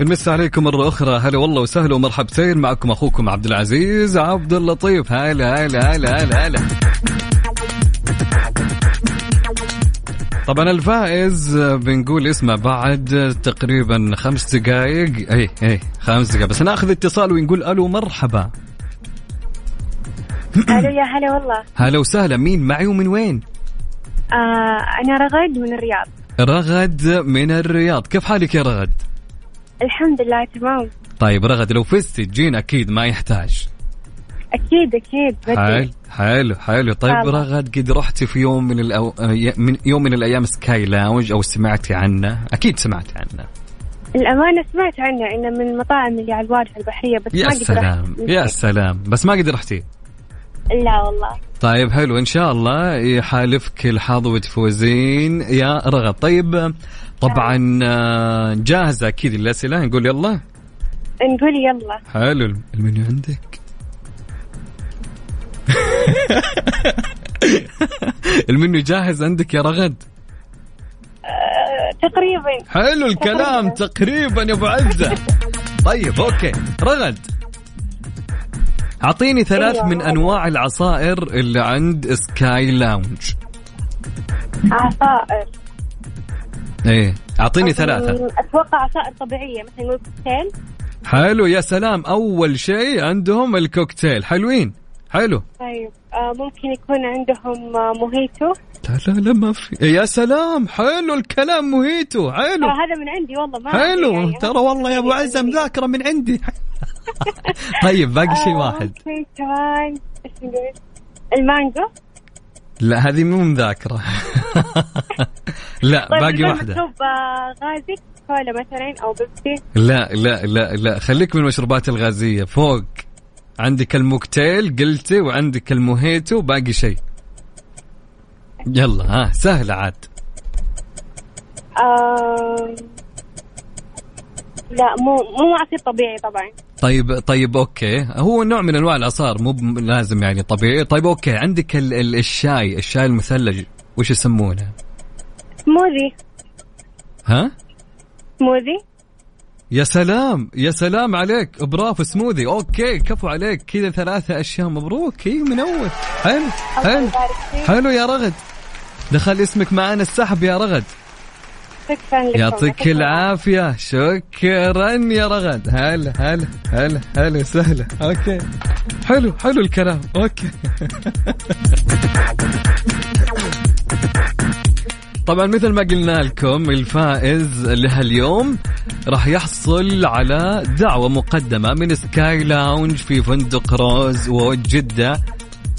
نمسي عليكم مرة أخرى. هلا والله وسهلا ومرحبتين. معكم أخوكم عبد العزيز عبد اللطيف. هلا هلا هلا هلا هلا. طبعا الفائز بنقول اسمه بعد تقريبا خمس دقائق اي اي خمس دقائق بس ناخذ اتصال ونقول ألو مرحبا. ألو يا هلا والله. هلا وسهلا. مين معي ومن وين؟ آه أنا رغد من الرياض. رغد من الرياض. كيف حالك يا رغد؟ الحمد لله تمام. طيب رغد لو فزتي تجينا أكيد ما يحتاج. أكيد أكيد حلو بدي حلو حلو طيب طبعا. رغد قد رحتي في يوم من, الأو... من يوم من الأيام سكاي لاونج أو سمعتي عنه؟ أكيد سمعتي عنه. الأمانة سمعت عنه إنه من المطاعم اللي على الواجهة البحرية بس يا ما قد سلام. يا سلام. بس ما قد رحتي. لا والله. طيب حلو. إن شاء الله يحالفك الحظ وتفوزين. يا رغد طيب طبعا آه، جاهزة أكيد الاسئله نقول يلا. نقول يلا. حلو المنيو عندك. المنيو جاهز عندك يا رغد؟ آه تقريبا. حلو الكلام تقريبا يا أبو عزة. طيب أوكي. رغد أعطيني ثلاث أيوة. من أنواع العصائر اللي عند Sky Lounge. عصائر. إيه أعطيني ثلاثة. أمم، أتوقع عصائر طبيعية مثلا نقول كوكتيل حلو يا سلام. أول شيء عندهم الكوكتيل. حلوين. حلو. طيب آه ممكن يكون عندهم آه موهيتو؟ لا لا لا ما في. يا سلام حلو الكلام موهيتو حلو. آه هذا من عندي والله ما حلو يعني. ترى والله يا أبو عزه مذاكره من عندي. طيب باقي شيء واحد. ممكن كمان المانجو؟ لا هذه مو مذاكرة. لا طيب باقي واحدة. غازي كولا مثلا أو بيبسي؟ لا لا لا لا خليك من المشروبات الغازية فوق. عندك ال mocktail قلتي وعندك الموهيتو باقي شيء. يلا ها سهلة عاد. آه لا مو مو عصير طبيعي طبعا. طيب طيب okay. هو نوع من أنواع العصار مو لازم يعني طبيعي. طيب okay. عندك ال ال الشاي الشاي المثلج وش يسمونه؟ سموذي ها؟ سموذي يا سلام يا سلام عليك. برافو سموذي. okay كفو عليك. كذا ثلاثة أشياء مبروك. اي من اول حلو. حلو حلو يا رغد. دخل اسمك معانا السحب يا رغد. يعطيك العافية. شكرا يا رغد. هلا هلا هلا هلا سهلة okay. حلو حلو الكلام. okay. طبعا مثل ما قلنا لكم الفائز لهاليوم راح يحصل على دعوة مقدمة من Sky Lounge في فندق Rosewood جدة.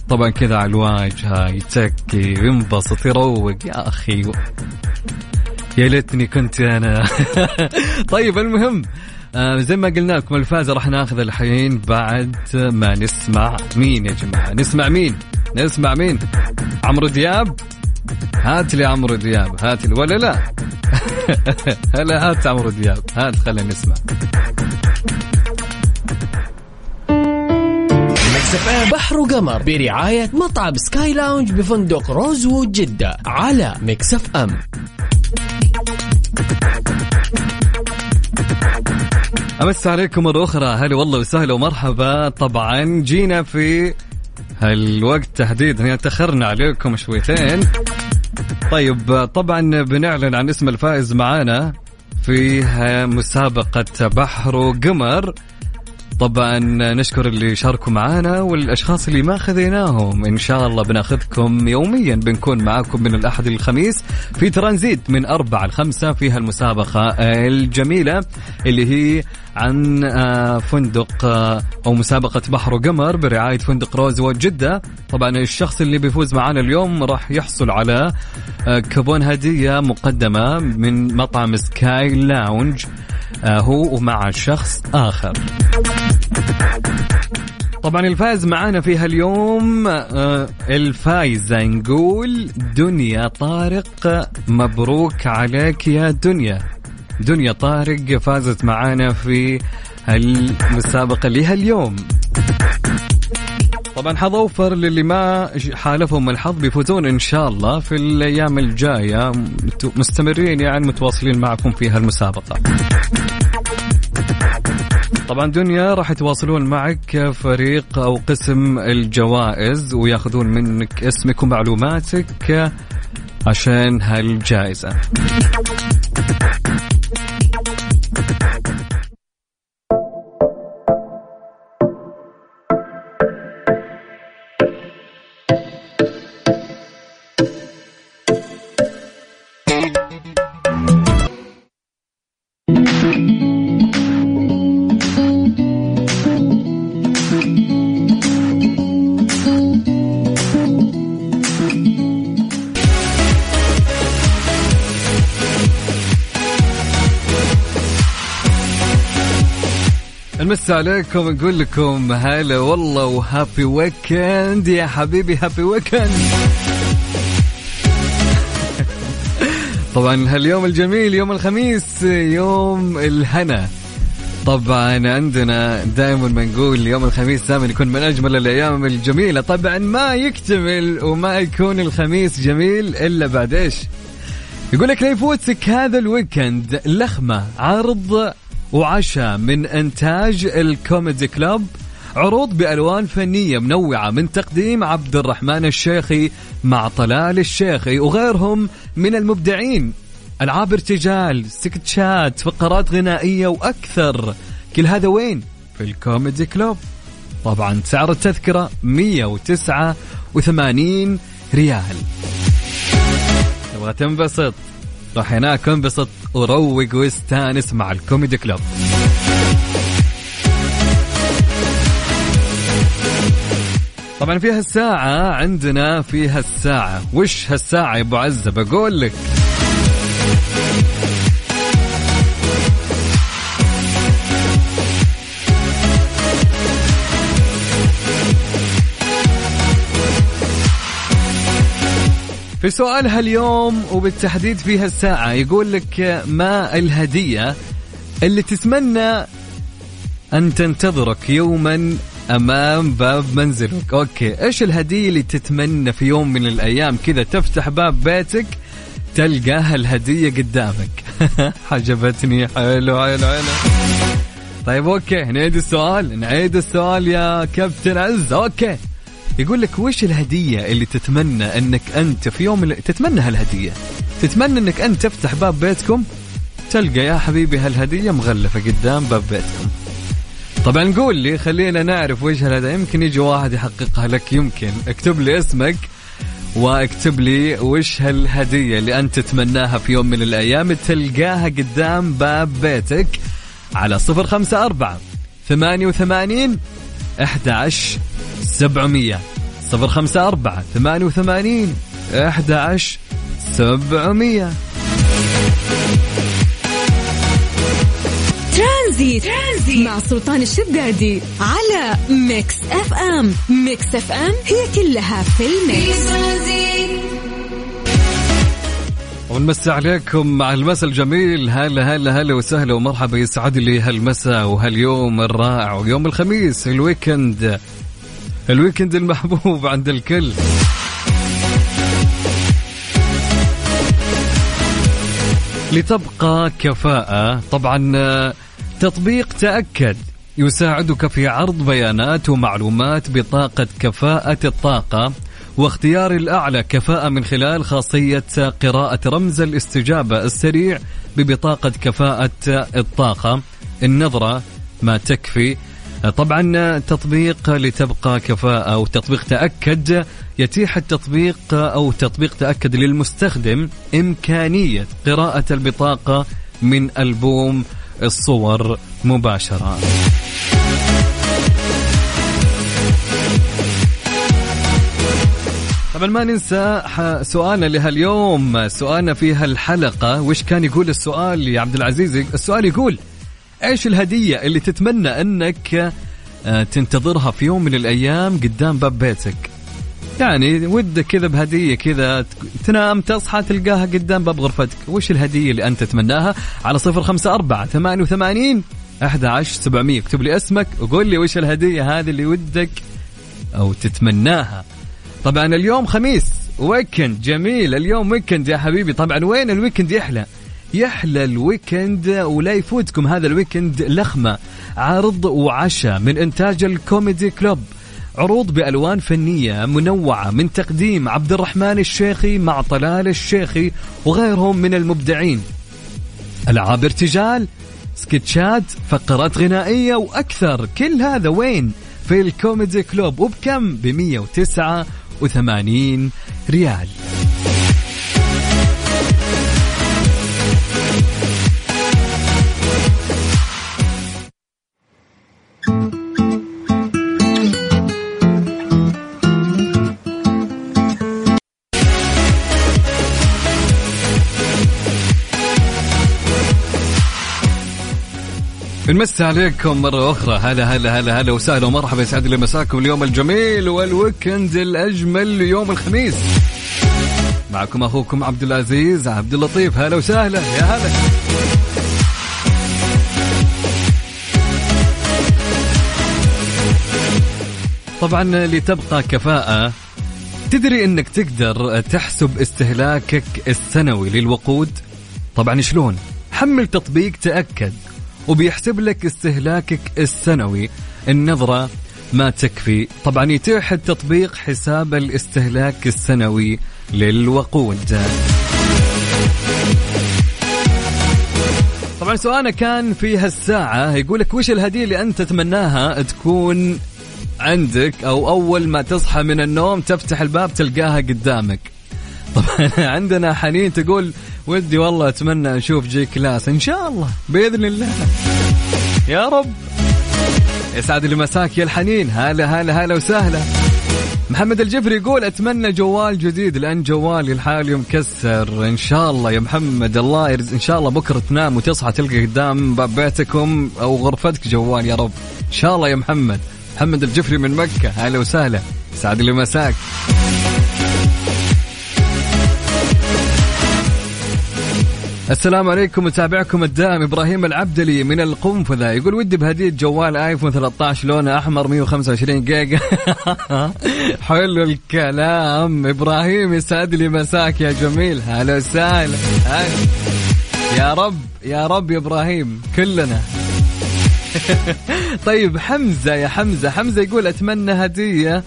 طبعا كذا على الواجهة يتكي وينبسط يروق يا أخي. يا ليتني كنت أنا. طيب المهم آه زي ما قلنا لكم الفائز راح ناخذ الحين بعد ما نسمع مين يا جماعة؟ نسمع مين؟ نسمع مين؟ عمرو دياب؟ هات لي عمرو دياب هات لي ولا لا؟ هلا هات عمرو دياب هات خلينا نسمع. بحر وقمر برعاية مطعم Sky Lounge بفندق Rosewood جدة على Mix FM. أمسي عليكم مرة أخرى هلا والله وسهلا ومرحبا. طبعا جينا في هالوقت تحديدا يعني تأخرنا عليكم شويتين. طيب طبعا بنعلن عن اسم الفائز معانا في مسابقة بحر وقمر. طبعا نشكر اللي شاركوا معنا والأشخاص اللي ما خذيناهم. إن شاء الله بناخذكم يوميا بنكون معاكم من الأحد للخميس في ترانزيت من أربعة لخمسة في هالمسابقة الجميلة اللي هي عن آه، فندق آه، أو مسابقة بحر وقمر برعاية فندق Rosewood جدة. طبعا الشخص اللي بيفوز معنا اليوم راح يحصل على آه، كوبون هدية مقدمة من مطعم Sky Lounge هو ومع شخص آخر. طبعا الفائز معانا في هاليوم آه، الفايزة نقول دنيا طارق مبروك عليك يا دنيا. دنيا طارق فازت معانا في المسابقة لهاليوم. طبعا حظ أوفر للي ما حالفهم الحظ بيفوزون إن شاء الله في الأيام الجاية. مستمرين يعني متواصلين معكم في هالمسابقة. طبعا دنيا راح يتواصلون معك فريق أو قسم الجوائز وياخذون منك اسمك ومعلوماتك عشان هالجائزة. عليكم نقول لكم هلا والله و happy weekend. يا حبيبي happy weekend. طبعا هاليوم الجميل يوم الخميس يوم الهنا. طبعا عندنا دائما ما نقول يوم الخميس دائما يكون من أجمل الأيام الجميلة. طبعا ما يكتمل وما يكون الخميس جميل إلا بعد إيش؟ يقول لك لا يفوتك هذا ال weekend لخمة عرض وعشاء من إنتاج ال Comedy Club عروض بألوان فنية منوعة من تقديم عبد الرحمن الشيخي مع طلال الشيخي وغيرهم من المبدعين. ألعاب ارتجال سكتشات فقرات غنائية وأكثر. كل هذا وين؟ في ال Comedy Club طبعا سعر التذكرة 189 ريال. تبغى تنبسط؟ روح هناك انبسط وروق واستانس مع الكوميدي كلوب. طبعا في هالساعة عندنا في هالساعة. وش هالساعة يا أبو عزة؟ بقول لك. في سؤالها اليوم وبالتحديد في هالساعة يقول لك ما الهدية اللي تتمنى أن تنتظرك يوما أمام باب منزلك؟ okay إيش الهدية اللي تتمنى في يوم من الأيام؟ كذا تفتح باب بيتك تلقاها الهدية قدامك. عجبتني حلو حلو حلو. طيب okay نعيد السؤال نعيد السؤال يا كابتن عز. okay. يقول لك وش الهدية اللي تتمنى أنك أنت في يوم اللي تتمنى هالهدية؟ تتمنى أنك أنت تفتح باب بيتكم؟ تلقى يا حبيبي هالهدية مغلفة قدام باب بيتكم. طبعا قول لي خلينا نعرف وجه هذا يمكن يجي واحد يحققها لك يمكن. اكتب لي اسمك واكتب لي وش هالهدية اللي أنت تتمناها في يوم من الأيام تلقاها قدام باب بيتك على صفر خمسة أربعة ثمانية وثمانين أحد عشر 700 054 88 11 700 Transit. Transit مع سلطان الشدادي على Mix FM. Mix FM هي كلها في ال mix. ونمسي عليكم مع المساء الجميل. هلا هلا هلا وسهلا ومرحبا. يسعد لي هالمساء وهاليوم الرائع ويوم الخميس ال weekend. الويكند المحبوب عند الكل. لتبقى كفاءة طبعا تطبيق تأكد يساعدك في عرض بيانات ومعلومات بطاقة كفاءة الطاقة واختيار الأعلى كفاءة من خلال خاصية قراءة رمز الاستجابة السريع ببطاقة كفاءة الطاقة. النظرة ما تكفي طبعا تطبيق لتبقى كفاءة أو تطبيق تأكد يتيح التطبيق أو تطبيق تأكد للمستخدم إمكانية قراءة البطاقة من ألبوم الصور مباشرة. طبعا ما ننسى سؤالنا لهاليوم سؤالنا في هالحلقة وش كان يقول السؤال يا عبد العزيز؟ السؤال يقول إيش الهدية اللي تتمنى إنك آه، تنتظرها في يوم من الأيام قدام باب بيتك؟ يعني ودك كذا بهدية كذا تنام تصحى تلقاها قدام باب غرفتك. وش الهدية اللي أنت تتمناها؟ على صفر خمسة أربعة ثمانية وثمانين أحد عشر سبعمية. اكتب لي اسمك وقول لي وش الهدية هذه اللي ودك أو تتمناها. طبعا اليوم خميس weekend جميل. اليوم weekend يا حبيبي. طبعا وين ال weekend يحلى؟ يحلى ال weekend ولا يفوتكم هذا ال weekend لخمة عرض وعشاء من إنتاج ال Comedy Club. عروض بألوان فنية منوعة من تقديم عبد الرحمن الشيخي مع طلال الشيخي وغيرهم من المبدعين. ألعاب ارتجال سكتشات فقرات غنائية وأكثر. كل هذا وين؟ في ال Comedy Club وبكم؟ ب 189 ريال. بنمسي عليكم مرة أخرى. هلا هلا هلا هلا وسهلا ومرحبا. يسعد لي مساكم اليوم الجميل والويكند الأجمل يوم الخميس. معكم أخوكم عبد العزيز عبد اللطيف. هلا وسهلا. يا هلا. طبعا لتبقى كفاءة تدري إنك تقدر تحسب استهلاكك السنوي للوقود؟ طبعا شلون؟ حمل تطبيق تأكد. وبيحسب لك استهلاكك السنوي. النظرة ما تكفي. طبعا يتيح التطبيق حساب الاستهلاك السنوي للوقود. طبعا سؤالنا كان في هالساعة يقول لك وش الهدية اللي أنت تتمناها تكون عندك أو أول ما تصحى من النوم تفتح الباب تلقاها قدامك؟ طبعا عندنا حنين تقول ودي والله أتمنى أشوف G-Class. إن شاء الله. بإذن الله. يا رب. يسعد لي مساك يا الحنين. هلا هلا هلا وسهلا. محمد الجفري يقول أتمنى جوال جديد. لأن جوالي الحالي مكسر. إن شاء الله يا محمد. الله يرز إن شاء الله بكرة تنام وتصحى تلقى قدام باب بيتكم أو غرفتك جوال يا رب. إن شاء الله يا محمد. محمد الجفري من مكة. هلا وسهلا. سعد لي مساك السلام عليكم متابعكم الدائم إبراهيم العبدلي من القنفذة. يقول ودي بهدية جوال iPhone 13 لونه أحمر 125 جيجا. حلو الكلام. إبراهيم يسعد لي مساك يا جميل. هلا وسهلا. هلا. يا رب يا رب يا إبراهيم كلنا. طيب حمزة يا حمزة. حمزة يقول أتمنى هدية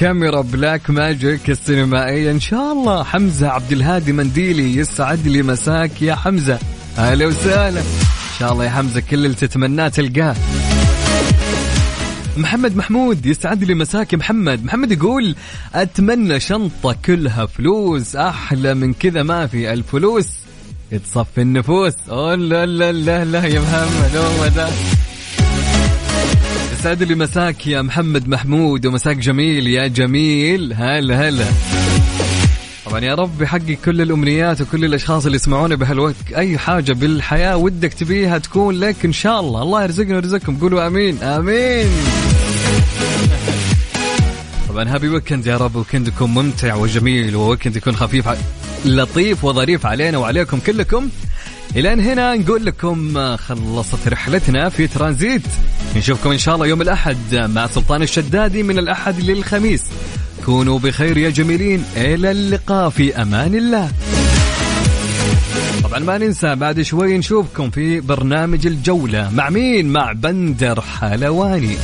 كاميرا Blackmagic السينمائية. إن شاء الله حمزة عبد الهادي منديلي يسعد لي مساك يا حمزة. أهلا وسهلا. إن شاء الله يا حمزة كل اللي تتمناه تلقاه. محمد محمود يسعد لي مساك محمد. محمد يقول أتمنى شنطة كلها فلوس أحلى من كذا ما في الفلوس. تصفي النفوس. أوه لا لا لا لا يا محمد. هو ده. يسعد لي مساك يا محمد محمود ومساك جميل يا جميل. هلا هلا. طبعا يا رب يحقق كل الأمنيات وكل الأشخاص اللي يسمعونا بهالوقت. أي حاجة بالحياة ودك تبيها تكون لك إن شاء الله. الله يرزقنا ويرزقكم. قولوا آمين. آمين. طبعا happy weekend يا رب. weekend كم ممتع وجميل و weekend يكون خفيف لطيف وظريف علينا وعليكم كلكم. إلى هنا نقول لكم آه، خلصت رحلتنا في ترانزيت. نشوفكم إن شاء الله يوم الأحد مع سلطان الشدادي من الأحد للخميس. كونوا بخير يا جميلين. إلى اللقاء في أمان الله. طبعا ما ننسى بعد شوي نشوفكم في برنامج الجولة. مع مين؟ مع بندر حلواني.